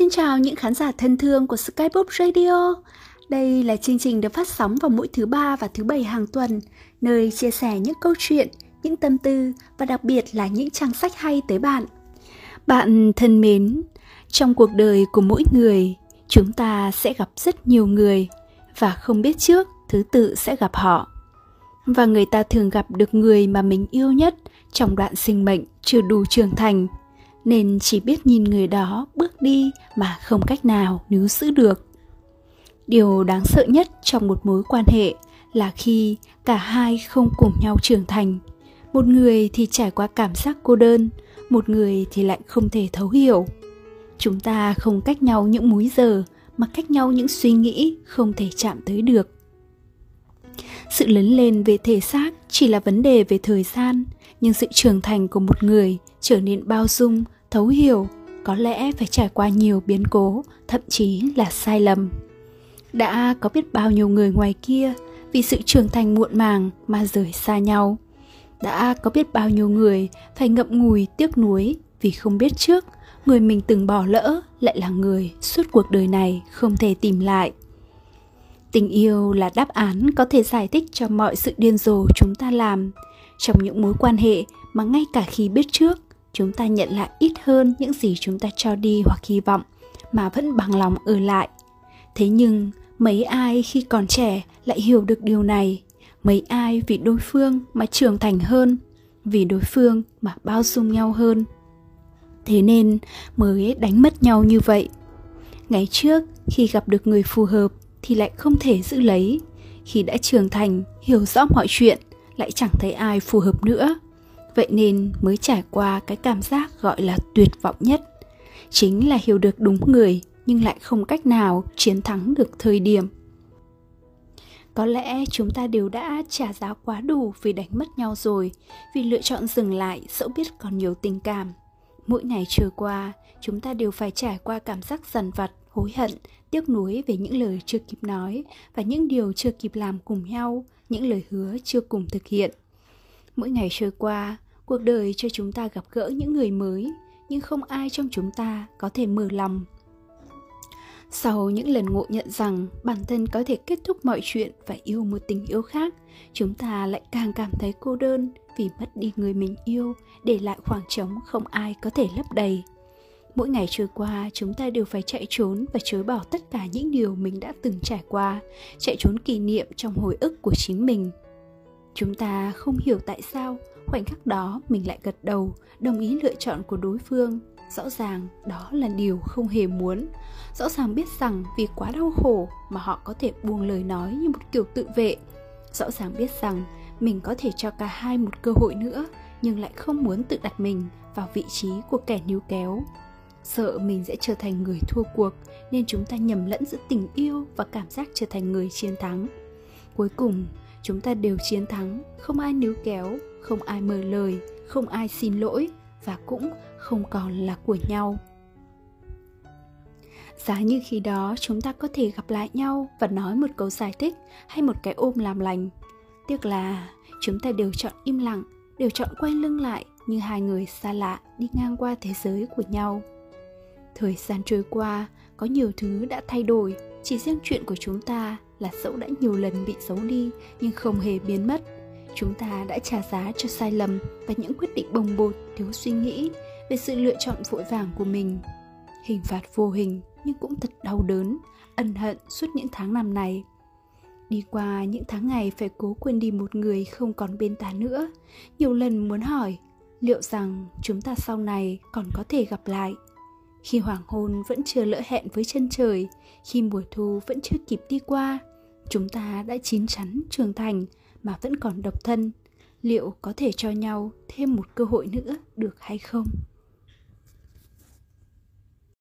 Xin chào những khán giả thân thương của Skybook Radio. Đây là chương trình được phát sóng vào mỗi thứ ba và thứ bảy hàng tuần, nơi chia sẻ những câu chuyện, những tâm tư và đặc biệt là những trang sách hay tới bạn. Bạn thân mến, trong cuộc đời của mỗi người, chúng ta sẽ gặp rất nhiều người và không biết trước thứ tự sẽ gặp họ. Và người ta thường gặp được người mà mình yêu nhất trong đoạn sinh mệnh chưa đủ trưởng thành nên chỉ biết nhìn người đó bước đi mà không cách nào níu giữ được. Điều đáng sợ nhất trong một mối quan hệ là khi cả hai không cùng nhau trưởng thành. Một người thì trải qua cảm giác cô đơn, một người thì lại không thể thấu hiểu. Chúng ta không cách nhau những múi giờ, mà cách nhau những suy nghĩ không thể chạm tới được. Sự lớn lên về thể xác chỉ là vấn đề về thời gian, nhưng sự trưởng thành của một người trở nên bao dung thấu hiểu, có lẽ phải trải qua nhiều biến cố, thậm chí là sai lầm. Đã có biết bao nhiêu người ngoài kia vì sự trưởng thành muộn màng mà rời xa nhau. Đã có biết bao nhiêu người phải ngậm ngùi tiếc nuối vì không biết trước người mình từng bỏ lỡ lại là người suốt cuộc đời này không thể tìm lại. Tình yêu là đáp án có thể giải thích cho mọi sự điên rồ chúng ta làm trong những mối quan hệ mà ngay cả khi biết trước chúng ta nhận lại ít hơn những gì chúng ta cho đi hoặc hy vọng mà vẫn bằng lòng ở lại. Thế nhưng, mấy ai khi còn trẻ lại hiểu được điều này? Mấy ai vì đối phương mà trưởng thành hơn? Vì đối phương mà bao dung nhau hơn? Thế nên mới đánh mất nhau như vậy. Ngày trước, khi gặp được người phù hợp thì lại không thể giữ lấy. Khi đã trưởng thành, hiểu rõ mọi chuyện, lại chẳng thấy ai phù hợp nữa vậy nên mới trải qua cái cảm giác gọi là tuyệt vọng nhất. Chính là hiểu được đúng người, nhưng lại không cách nào chiến thắng được thời điểm. Có lẽ chúng ta đều đã trả giá quá đủ vì đánh mất nhau rồi, vì lựa chọn dừng lại, dẫu biết còn nhiều tình cảm. Mỗi ngày trôi qua, chúng ta đều phải trải qua cảm giác dằn vặt, hối hận, tiếc nuối về những lời chưa kịp nói và những điều chưa kịp làm cùng nhau, những lời hứa chưa cùng thực hiện mỗi ngày trôi qua, cuộc đời cho chúng ta gặp gỡ những người mới, nhưng không ai trong chúng ta có thể mở lòng. Sau những lần ngộ nhận rằng bản thân có thể kết thúc mọi chuyện và yêu một tình yêu khác, chúng ta lại càng cảm thấy cô đơn vì mất đi người mình yêu, để lại khoảng trống không ai có thể lấp đầy. Mỗi ngày trôi qua, chúng ta đều phải chạy trốn và chối bỏ tất cả những điều mình đã từng trải qua, chạy trốn kỷ niệm trong hồi ức của chính mình chúng ta không hiểu tại sao, khoảnh khắc đó mình lại gật đầu, đồng ý lựa chọn của đối phương. Rõ ràng, đó là điều không hề muốn. Rõ ràng biết rằng vì quá đau khổ mà họ có thể buông lời nói như một kiểu tự vệ. Rõ ràng biết rằng mình có thể cho cả hai một cơ hội nữa, nhưng lại không muốn tự đặt mình vào vị trí của kẻ níu kéo. Sợ mình sẽ trở thành người thua cuộc, nên chúng ta nhầm lẫn giữa tình yêu và cảm giác trở thành người chiến thắng. Cuối cùng chúng ta đều chiến thắng, không ai níu kéo, không ai mời lời, không ai xin lỗi và cũng không còn là của nhau. Giá như khi đó, chúng ta có thể gặp lại nhau và nói một câu giải thích hay một cái ôm làm lành. Tiếc là, chúng ta đều chọn im lặng, đều chọn quay lưng lại như hai người xa lạ đi ngang qua thế giới của nhau. Thời gian trôi qua, có nhiều thứ đã thay đổi, chỉ riêng chuyện của chúng ta là dẫu đã nhiều lần bị giấu đi, nhưng không hề biến mất. Chúng ta đã trả giá cho sai lầm và những quyết định bồng bột, thiếu suy nghĩ về sự lựa chọn vội vàng của mình. Hình phạt vô hình nhưng cũng thật đau đớn, ân hận suốt những tháng năm này. Đi qua những tháng ngày phải cố quên đi một người không còn bên ta nữa, nhiều lần muốn hỏi, liệu rằng chúng ta sau này còn có thể gặp lại? Khi hoàng hôn vẫn chưa lỡ hẹn với chân trời, khi mùa thu vẫn chưa kịp đi qua chúng ta đã chín chắn trưởng thành mà vẫn còn độc thân. Liệu có thể cho nhau thêm một cơ hội nữa được hay không?